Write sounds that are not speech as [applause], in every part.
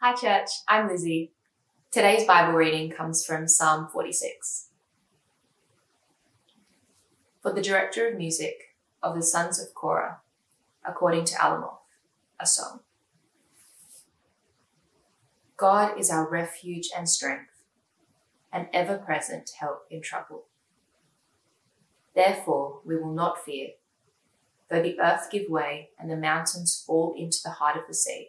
Hi, church. I'm Lizzie. Today's Bible reading comes from Psalm 46. For the director of music of the sons of Korah, according to Alamoth, a song. God is our refuge and strength, an ever present help in trouble. Therefore, we will not fear, though the earth give way and the mountains fall into the heart of the sea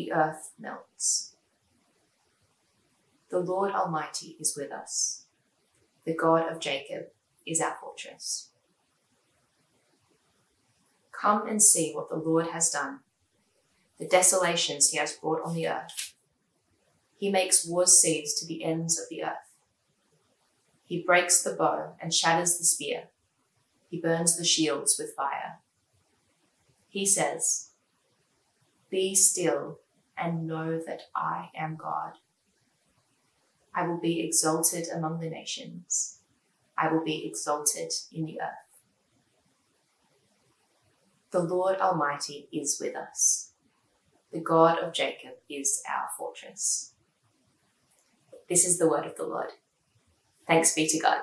the earth melts. The Lord Almighty is with us. The God of Jacob is our fortress. Come and see what the Lord has done, the desolations he has brought on the earth. He makes wars cease to the ends of the earth. He breaks the bow and shatters the spear. He burns the shields with fire. He says, Be still and know that I am God. I will be exalted among the nations. I will be exalted in the earth. The Lord Almighty is with us. The God of Jacob is our fortress. This is the word of the Lord. Thanks be to God.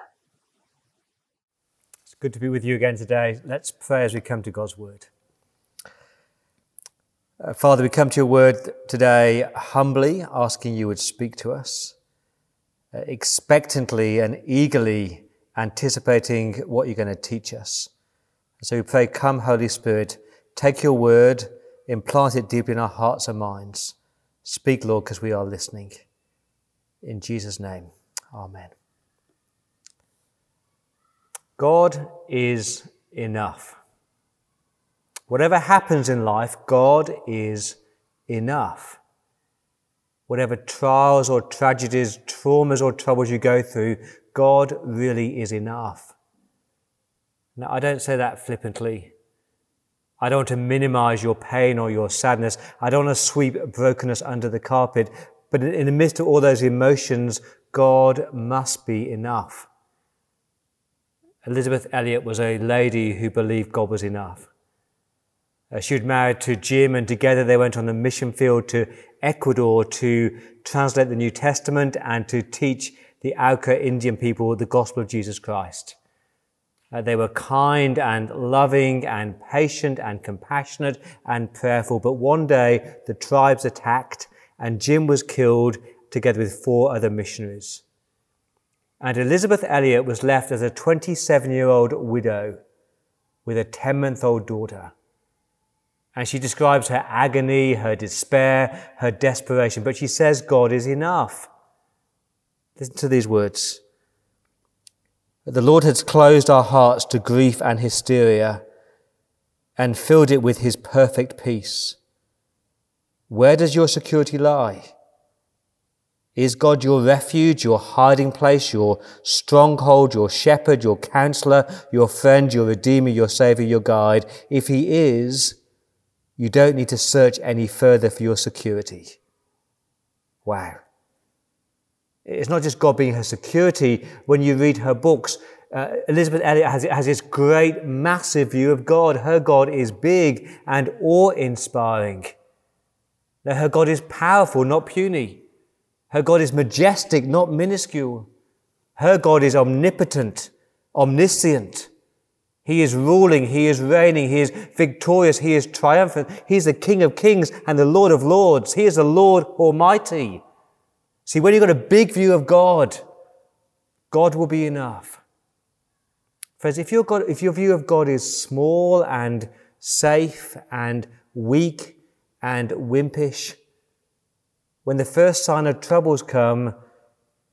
It's good to be with you again today. Let's pray as we come to God's word. Uh, Father, we come to your word today humbly, asking you would speak to us, uh, expectantly and eagerly anticipating what you're going to teach us. So we pray, come, Holy Spirit, take your word, implant it deep in our hearts and minds. Speak, Lord, because we are listening. In Jesus' name, Amen. God is enough. Whatever happens in life, God is enough. Whatever trials or tragedies, traumas or troubles you go through, God really is enough. Now, I don't say that flippantly. I don't want to minimize your pain or your sadness. I don't want to sweep brokenness under the carpet. But in the midst of all those emotions, God must be enough. Elisabeth Elliot was a lady who believed God was enough. Uh, she was married to Jim, and together they went on a mission field to Ecuador to translate the New Testament and to teach the Auca Indian people the gospel of Jesus Christ. Uh, they were kind and loving and patient and compassionate and prayerful. But one day the tribes attacked and Jim was killed together with four other missionaries. And Elisabeth Elliot was left as a 27 year old widow with a 10 month old daughter. And she describes her agony, her despair, her desperation, but she says God is enough. Listen to these words. The Lord has closed our hearts to grief and hysteria and filled it with his perfect peace. Where does your security lie? Is God your refuge, your hiding place, your stronghold, your shepherd, your counselor, your friend, your redeemer, your savior, your guide? If he is, you don't need to search any further for your security. Wow. It's not just God being her security. When you read her books, uh, Elisabeth Elliot has, has this great, massive view of God. Her God is big and awe inspiring. Now, her God is powerful, not puny. Her God is majestic, not minuscule. Her God is omnipotent, omniscient. He is ruling, He is reigning, He is victorious, He is triumphant. He is the King of kings and the Lord of lords. He is the Lord Almighty. See, when you've got a big view of God, God will be enough. Friends, if, if your view of God is small and safe and weak and wimpish, when the first sign of troubles come,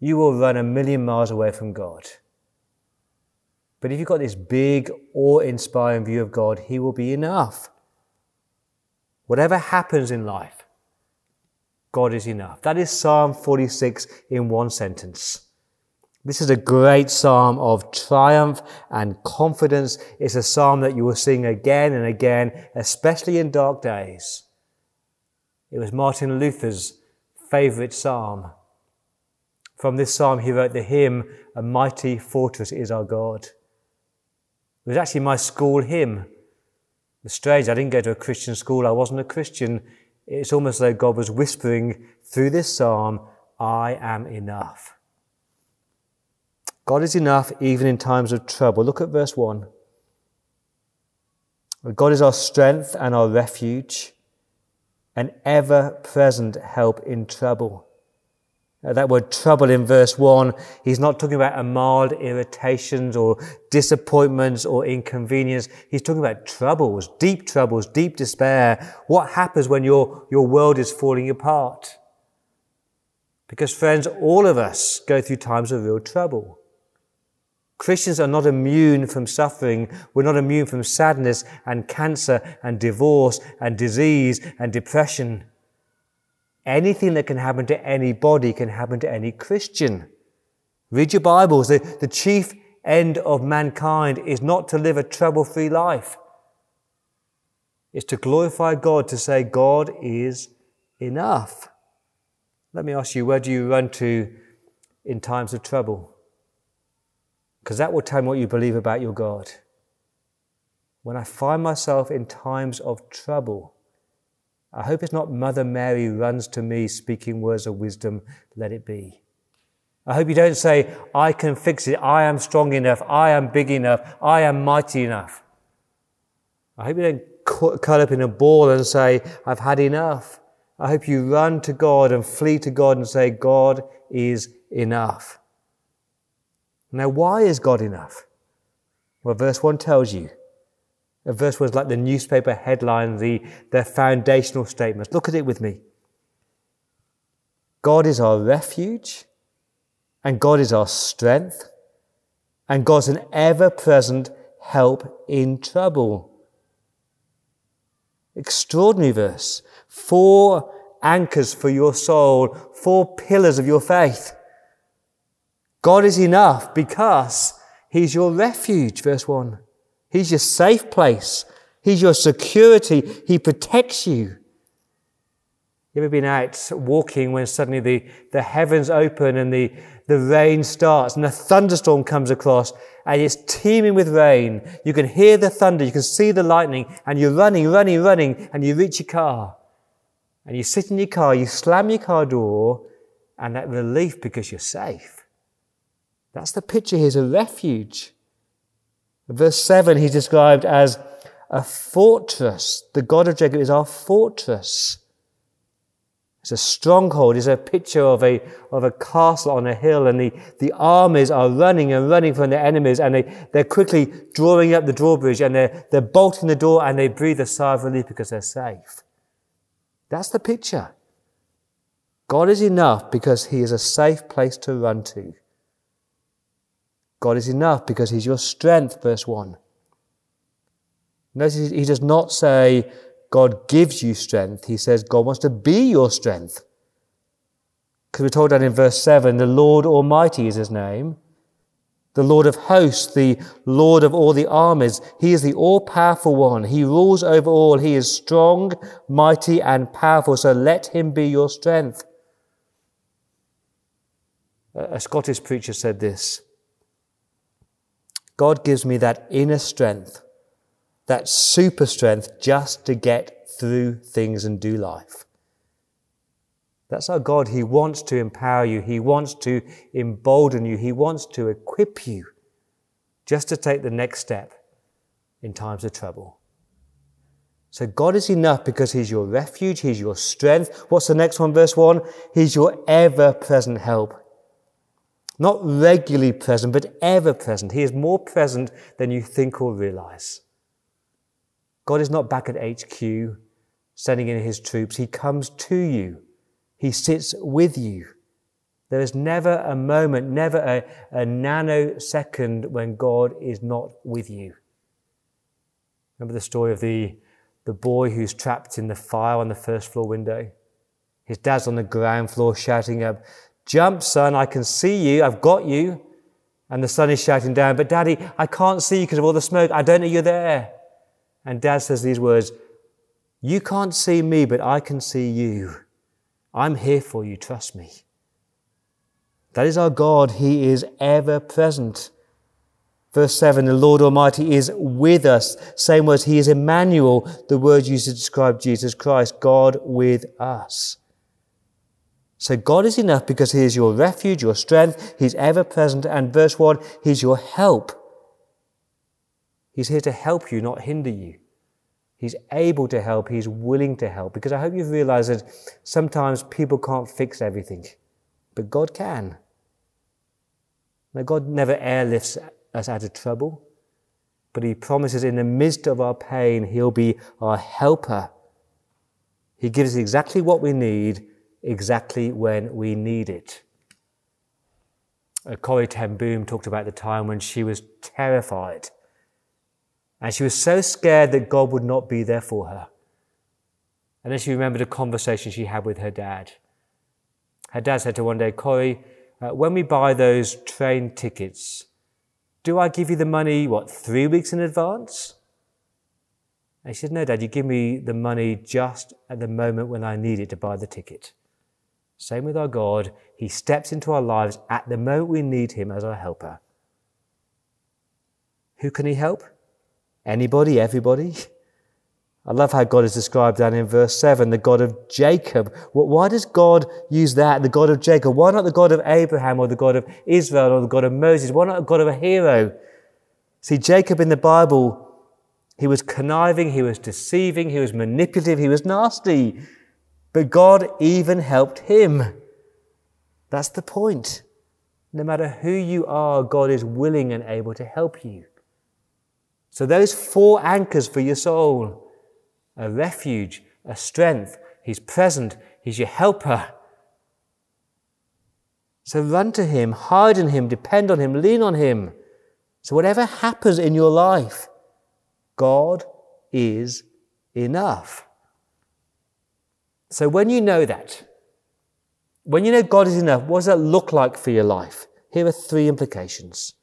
you will run a million miles away from God. But if you've got this big, awe inspiring view of God, He will be enough. Whatever happens in life, God is enough. That is Psalm 46 in one sentence. This is a great psalm of triumph and confidence. It's a psalm that you will sing again and again, especially in dark days. It was Martin Luther's favorite psalm. From this psalm, he wrote the hymn, A Mighty Fortress is Our God. It was actually my school hymn. It's strange, I didn't go to a Christian school, I wasn't a Christian. It's almost though God was whispering through this psalm, I am enough. God is enough even in times of trouble. Look at verse 1. God is our strength and our refuge, an ever present help in trouble. Uh, that word trouble in verse 1, he's not talking about a mild irritations or disappointments or inconvenience. He's talking about troubles, deep troubles, deep despair. What happens when your, your world is falling apart? Because friends, all of us go through times of real trouble. Christians are not immune from suffering. We're not immune from sadness and cancer and divorce and disease and depression. Anything that can happen to anybody can happen to any Christian. Read your Bibles. The, the chief end of mankind is not to live a trouble free life. It's to glorify God, to say, God is enough. Let me ask you, where do you run to in times of trouble? Because that will tell me what you believe about your God. When I find myself in times of trouble, I hope it's not Mother Mary runs to me speaking words of wisdom, let it be. I hope you don't say, I can fix it, I am strong enough, I am big enough, I am mighty enough. I hope you don't curl up in a ball and say, I've had enough. I hope you run to God and flee to God and say, God is enough. Now, why is God enough? Well, verse 1 tells you. Verse was like the newspaper headline, the, the foundational statements. Look at it with me. God is our refuge, and God is our strength, and God's an ever present help in trouble. Extraordinary verse. Four anchors for your soul, four pillars of your faith. God is enough because He's your refuge, verse 1. He's your safe place. He's your security. He protects you. You ever been out walking when suddenly the, the heavens open and the, the rain starts and a thunderstorm comes across and it's teeming with rain. You can hear the thunder, you can see the lightning and you're running, running, running and you reach your car. And you sit in your car, you slam your car door and that relief because you're safe. That's the picture here, is a refuge. Verse 7, he's described as a fortress. The God of Jacob is our fortress. It's a stronghold. It's a picture of a, of a castle on a hill and the, the armies are running and running from their enemies and they, they're quickly drawing up the drawbridge and they're, they're bolting the door and they breathe a sigh of relief because they're safe. That's the picture. God is enough because he is a safe place to run to. God is enough because He's your strength, verse 1. Notice He does not say God gives you strength. He says God wants to be your strength. Because we're told that in verse 7 the Lord Almighty is His name. The Lord of hosts, the Lord of all the armies. He is the all powerful one. He rules over all. He is strong, mighty, and powerful. So let him be your strength. A Scottish preacher said this God gives me that inner strength, that super strength just to get through things and do life. That's our God. He wants to empower you. He wants to embolden you. He wants to equip you just to take the next step in times of trouble. So God is enough because He's your refuge. He's your strength. What's the next one? Verse one. He's your ever present help not regularly present, but ever present. He is more present than you think or realize. God is not back at HQ sending in his troops. He comes to you. He sits with you. There is never a moment, never a, a nanosecond when God is not with you. Remember the story of the, the boy who's trapped in the fire on the first floor window? His dad's on the ground floor shouting up, Jump, son, I can see you, I've got you. And the son is shouting down, But daddy, I can't see you because of all the smoke, I don't know you're there. And dad says these words, You can't see me, but I can see you. I'm here for you, trust me. That is our God. He is ever present. Verse 7, the Lord Almighty is with us. Same words, He is Emmanuel, the word used to describe Jesus Christ, God with us. So God is enough because He is your refuge, your strength. He's ever present. And verse 1, He's your help. He's here to help you, not hinder you. He's able to help. He's willing to help. Because I hope you've realized that sometimes people can't fix everything, but God can. Now, God never airlifts us out of trouble, but He promises in the midst of our pain, He'll be our helper. He gives exactly what we need, exactly when we need it. Uh, Corrie ten Boom talked about the time when she was terrified. And she was so scared that God would not be there for her. And then she remembered a conversation she had with her dad. Her dad said to her one day, Corrie, uh, when we buy those train tickets, do I give you the money, what, three weeks in advance? And she said, No, Dad, you give me the money just at the moment when I need it to buy the ticket. Same with our God. He steps into our lives at the moment we need Him as our helper. Who can He help? Anybody, everybody? I love how God is described down in verse 7, the God of Jacob. Why does God use that, the God of Jacob? Why not the God of Abraham or the God of Israel or the God of Moses? Why not the God of a hero? See, Jacob in the Bible, he was conniving, he was deceiving, he was manipulative, he was nasty. But God even helped him. That's the point. No matter who you are, God is willing and able to help you. So those four anchors for your soul a refuge, a strength. He's present. He's your helper. So run to Him, hide in Him, depend on Him, lean on Him. So whatever happens in your life, God is enough. So when you know that, when you know God is enough, what does that look like for your life? Here are three implications.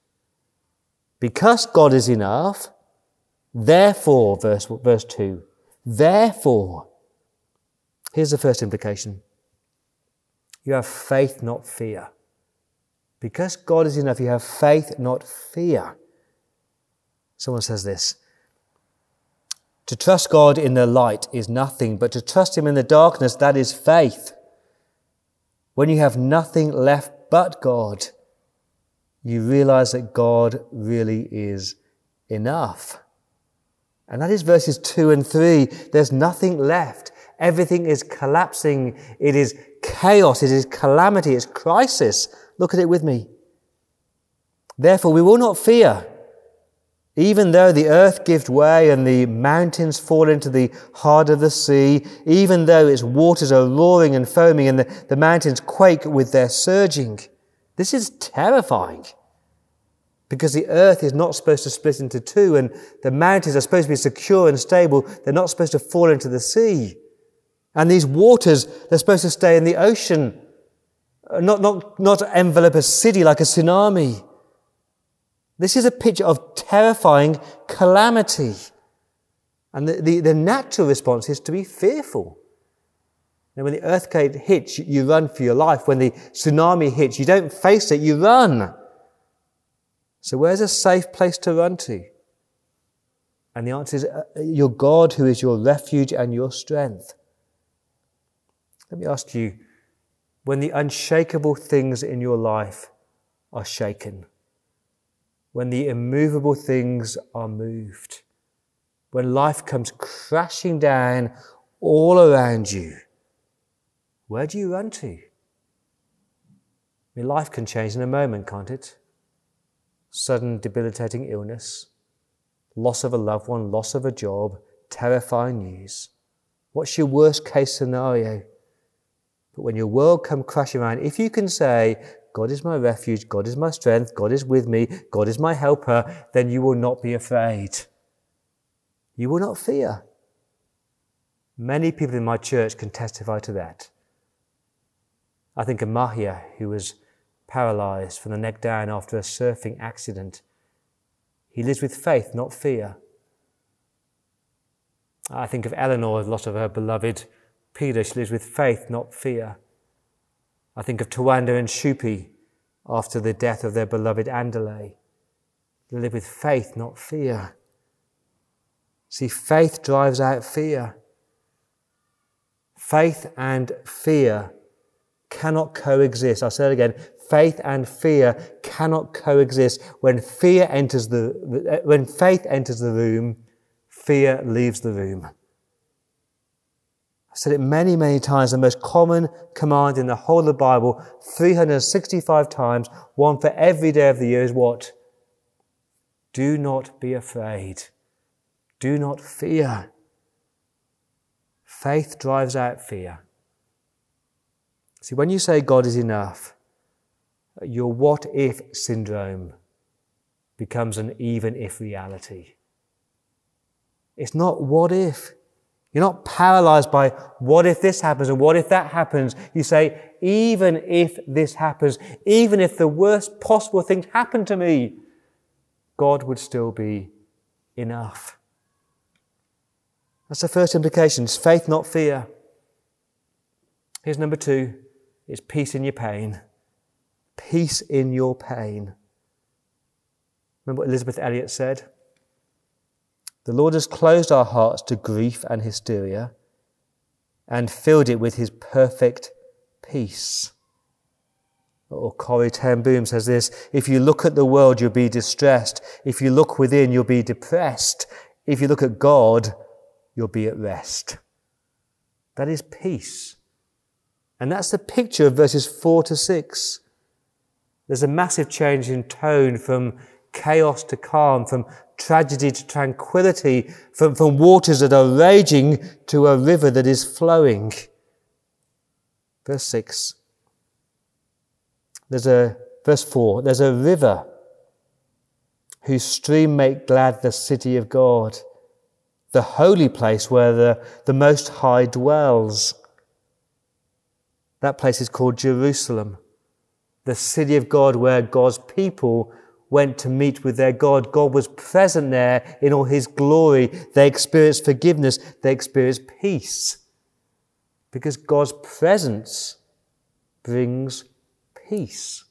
Because God is enough, therefore, verse, verse 2, Therefore, here's the first implication you have faith, not fear. Because God is enough, you have faith, not fear. Someone says this To trust God in the light is nothing, but to trust Him in the darkness, that is faith. When you have nothing left but God, you realize that God really is enough. And that is verses two and three. There's nothing left. Everything is collapsing. It is chaos. It is calamity. It's crisis. Look at it with me. Therefore, we will not fear. Even though the earth gives way and the mountains fall into the heart of the sea, even though its waters are roaring and foaming and the, the mountains quake with their surging, this is terrifying because the earth is not supposed to split into two and the mountains are supposed to be secure and stable. They're not supposed to fall into the sea. And these waters, they're supposed to stay in the ocean, uh, not, not, not envelop a city like a tsunami. This is a picture of terrifying calamity. And the, the, the natural response is to be fearful. And when the earthquake hits, you run for your life. When the tsunami hits, you don't face it, you run. So, where's a safe place to run to? And the answer is uh, your God, who is your refuge and your strength. Let me ask you when the unshakable things in your life are shaken, when the immovable things are moved, when life comes crashing down all around you, where do you run to? I mean, life can change in a moment, can't it? sudden debilitating illness, loss of a loved one, loss of a job, terrifying news. What's your worst case scenario? But when your world comes crashing around, if you can say, God is my refuge, God is my strength, God is with me, God is my helper, then you will not be afraid. You will not fear. Many people in my church can testify to that. I think of Mahia, who was paralyzed from the neck down after a surfing accident. He lives with faith, not fear. I think of Eleanor, the loss of her beloved Peter. She lives with faith, not fear. I think of Tawanda and Shupi after the death of their beloved Andalay. They live with faith, not fear. See, faith drives out fear. Faith and fear cannot coexist. I'll say it again. Faith and fear cannot coexist. When fear enters the, when faith enters the room, fear leaves the room. I've said it many, many times. The most common command in the whole of the Bible, 365 times, one for every day of the year is what? Do not be afraid. Do not fear. Faith drives out fear. See, when you say God is enough, your what if syndrome becomes an even if reality. It's not what if. You're not paralyzed by what if this happens and what if that happens. You say, even if this happens, even if the worst possible things happen to me, God would still be enough. That's the first implication. It's faith, not fear. Here's number two. It's peace in your pain. Peace in your pain. Remember what Elisabeth Elliot said? The Lord has closed our hearts to grief and hysteria and filled it with his perfect peace. Or Corrie ten Boom says this, if you look at the world, you'll be distressed. If you look within, you'll be depressed. If you look at God, you'll be at rest. That is peace. And that's the picture of verses 4 to 6. There's a massive change in tone from chaos to calm, from tragedy to tranquility, from, from waters that are raging to a river that is flowing. Verse 6. There's a, verse 4, there's a river whose stream make glad the city of God the holy place where the, the Most High dwells. That place is called Jerusalem, the city of God where God's people went to meet with their God. God was present there in all his glory. They experienced forgiveness. They experienced peace. Because God's presence brings peace.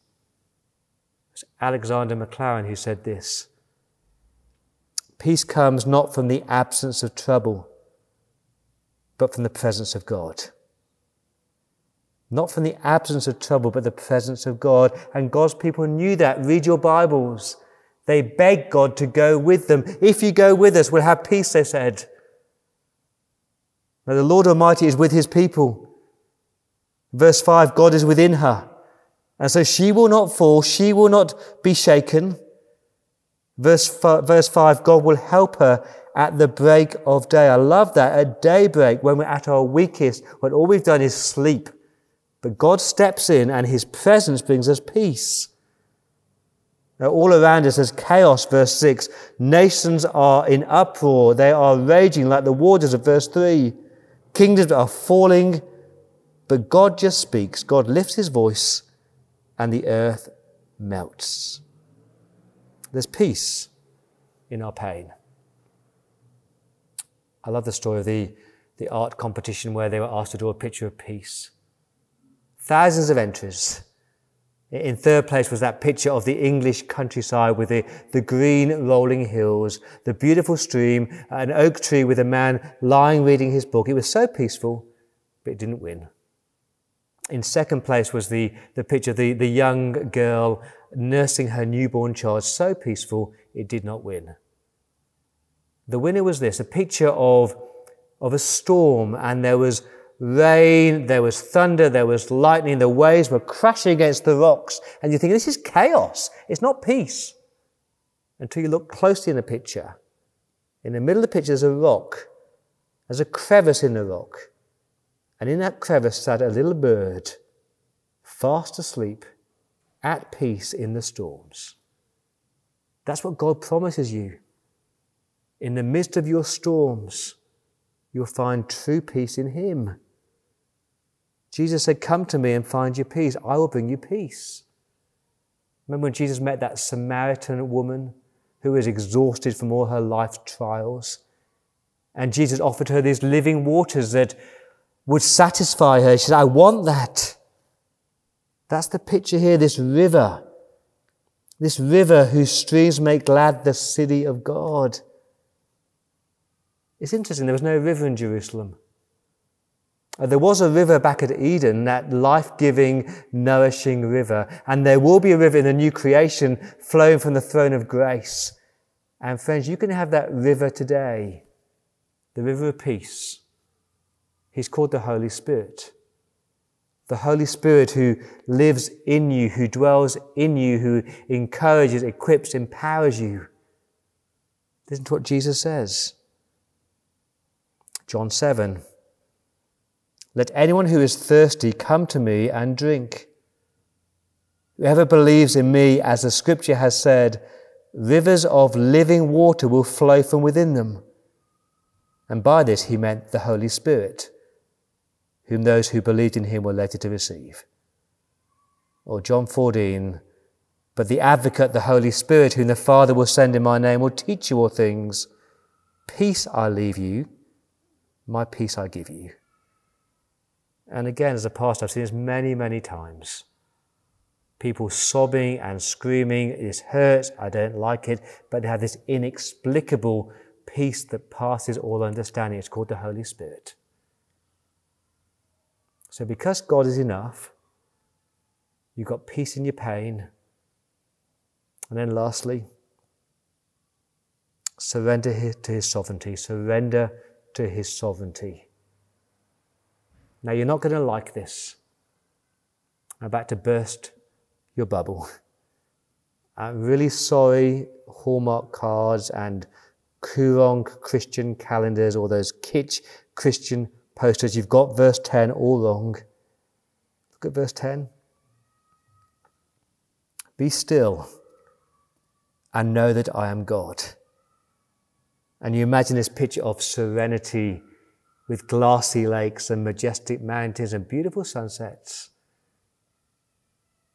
It's Alexander Maclaren who said this. Peace comes not from the absence of trouble, but from the presence of God. Not from the absence of trouble, but the presence of God. And God's people knew that. Read your Bibles. They begged God to go with them. If you go with us, we'll have peace, they said. Now, the Lord Almighty is with his people. Verse 5 God is within her. And so she will not fall, she will not be shaken. Verse, verse 5, God will help her at the break of day. I love that. At daybreak, when we're at our weakest, when all we've done is sleep. But God steps in and his presence brings us peace. Now, all around us is chaos, verse 6. Nations are in uproar. They are raging like the waters of verse 3. Kingdoms are falling, but God just speaks. God lifts his voice and the earth melts. There's peace in our pain. I love the story of the, the art competition where they were asked to draw a picture of peace. Thousands of entries. In third place was that picture of the English countryside with the, the green rolling hills, the beautiful stream, an oak tree with a man lying reading his book. It was so peaceful, but it didn't win. In second place was the, the picture of the, the young girl nursing her newborn child, so peaceful it did not win. The winner was this, a picture of, of a storm and there was rain, there was thunder, there was lightning, the waves were crashing against the rocks and you think this is chaos. It's not peace. Until you look closely in the picture. In the middle of the picture there's a rock. There's a crevice in the rock. And in that crevice sat a little bird, fast asleep, at peace in the storms. That's what God promises you. In the midst of your storms, you'll find true peace in Him. Jesus said, Come to me and find your peace. I will bring you peace. Remember when Jesus met that Samaritan woman who was exhausted from all her life trials? And Jesus offered her these living waters that would satisfy her. She said, I want that. That's the picture here, this river. This river whose streams make glad the city of God. It's interesting, there was no river in Jerusalem. Uh, there was a river back at Eden, that life giving, nourishing river. And there will be a river in the new creation flowing from the throne of grace. And friends, you can have that river today. The river of peace. He's called the Holy Spirit. The Holy Spirit who lives in you, who dwells in you, who encourages, equips, empowers you. Listen to what Jesus says. John 7. Let anyone who is thirsty come to me and drink. Whoever believes in me, as the scripture has said, rivers of living water will flow from within them. And by this he meant the Holy Spirit, whom those who believed in him were later to receive. Or John 14, but the advocate, the Holy Spirit, whom the Father will send in my name, will teach you all things. Peace I leave you, my peace I give you. And again, as a pastor, I've seen this many, many times. People sobbing and screaming, this hurts, I don't like it, but they have this inexplicable peace that passes all understanding. It's called the Holy Spirit. So, because God is enough, you've got peace in your pain. And then, lastly, surrender to His sovereignty. Surrender to His sovereignty. Now, you're not going to like this. I'm about to burst your bubble. [laughs] I'm really sorry, Hallmark cards and Koorong Christian calendars or those kitsch Christian posters. You've got verse 10 all wrong. Look at verse 10. Be still and know that I am God. And you imagine this picture of serenity with glassy lakes and majestic mountains and beautiful sunsets.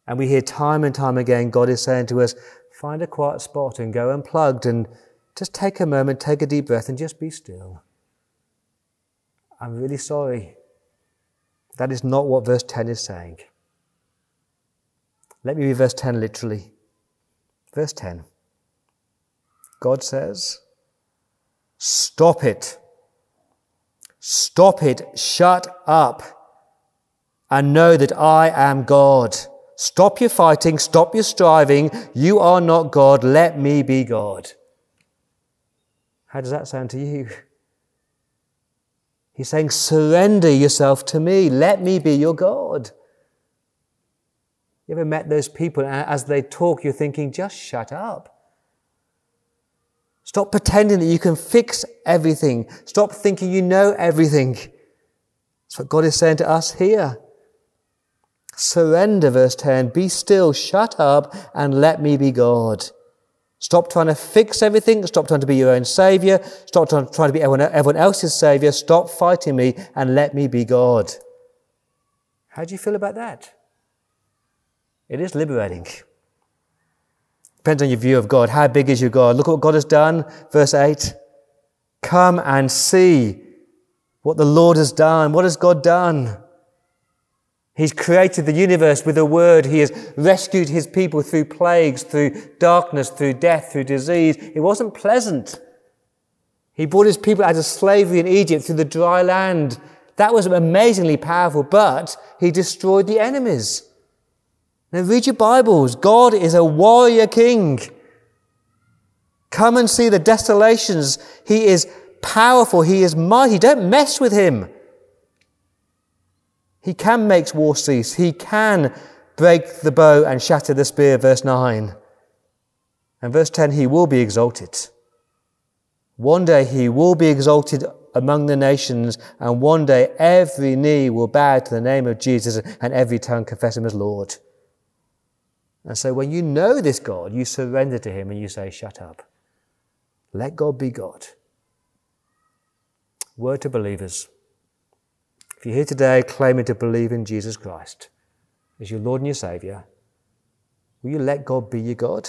And we hear time and time again God is saying to us, find a quiet spot and go unplugged and just take a moment, take a deep breath and just be still. I'm really sorry. That is not what verse 10 is saying. Let me read verse 10 literally. Verse 10. God says, Stop it. Stop it, shut up, and know that I am God. Stop your fighting, stop your striving. You are not God, let me be God. How does that sound to you? He's saying, surrender yourself to me, let me be your God. You ever met those people, and as they talk, you're thinking, just shut up. Stop pretending that you can fix everything. Stop thinking you know everything. That's what God is saying to us here. Surrender, verse 10. Be still, shut up, and let me be God. Stop trying to fix everything. Stop trying to be your own savior. Stop trying to be everyone else's savior. Stop fighting me and let me be God. How do you feel about that? It is liberating. Depends on your view of God. How big is your God? Look what God has done. Verse 8. Come and see what the Lord has done. What has God done? He's created the universe with a word. He has rescued his people through plagues, through darkness, through death, through disease. It wasn't pleasant. He brought his people out of slavery in Egypt through the dry land. That was amazingly powerful, but he destroyed the enemies. Now read your Bibles. God is a warrior king. Come and see the desolations. He is powerful. He is mighty. Don't mess with him. He can make war cease. He can break the bow and shatter the spear, verse 9. And verse 10, he will be exalted. One day he will be exalted among the nations, and one day every knee will bow to the name of Jesus and every tongue confess him as Lord. And so when you know this God, you surrender to Him and you say, Shut up. Let God be God. Word to believers. If you're here today claiming to believe in Jesus Christ as your Lord and your Saviour, will you let God be your God?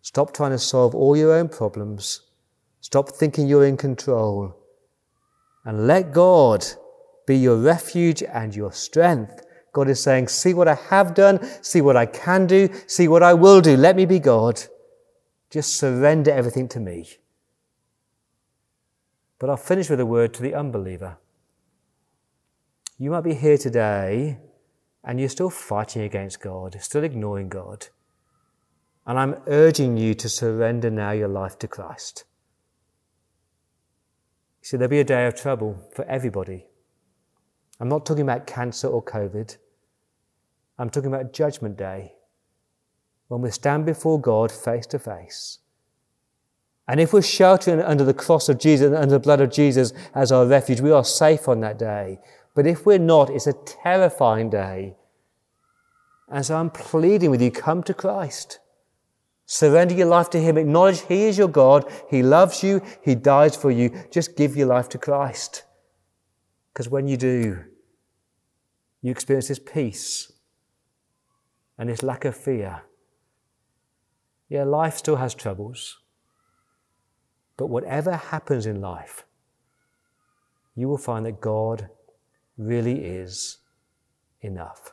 Stop trying to solve all your own problems. Stop thinking you're in control. And let God be your refuge and your strength. God is saying, See what I have done, see what I can do, see what I will do. Let me be God. Just surrender everything to me. But I'll finish with a word to the unbeliever. You might be here today and you're still fighting against God, still ignoring God. And I'm urging you to surrender now your life to Christ. See, there'll be a day of trouble for everybody. I'm not talking about cancer or COVID. I'm talking about Judgment Day, when we stand before God face to face. And if we're sheltering under the cross of Jesus and under the blood of Jesus as our refuge, we are safe on that day. But if we're not, it's a terrifying day. And so I'm pleading with you come to Christ. Surrender your life to Him. Acknowledge He is your God. He loves you. He dies for you. Just give your life to Christ. Because when you do, you experience His peace and His lack of fear. Yeah, life still has troubles. But whatever happens in life, you will find that God really is enough.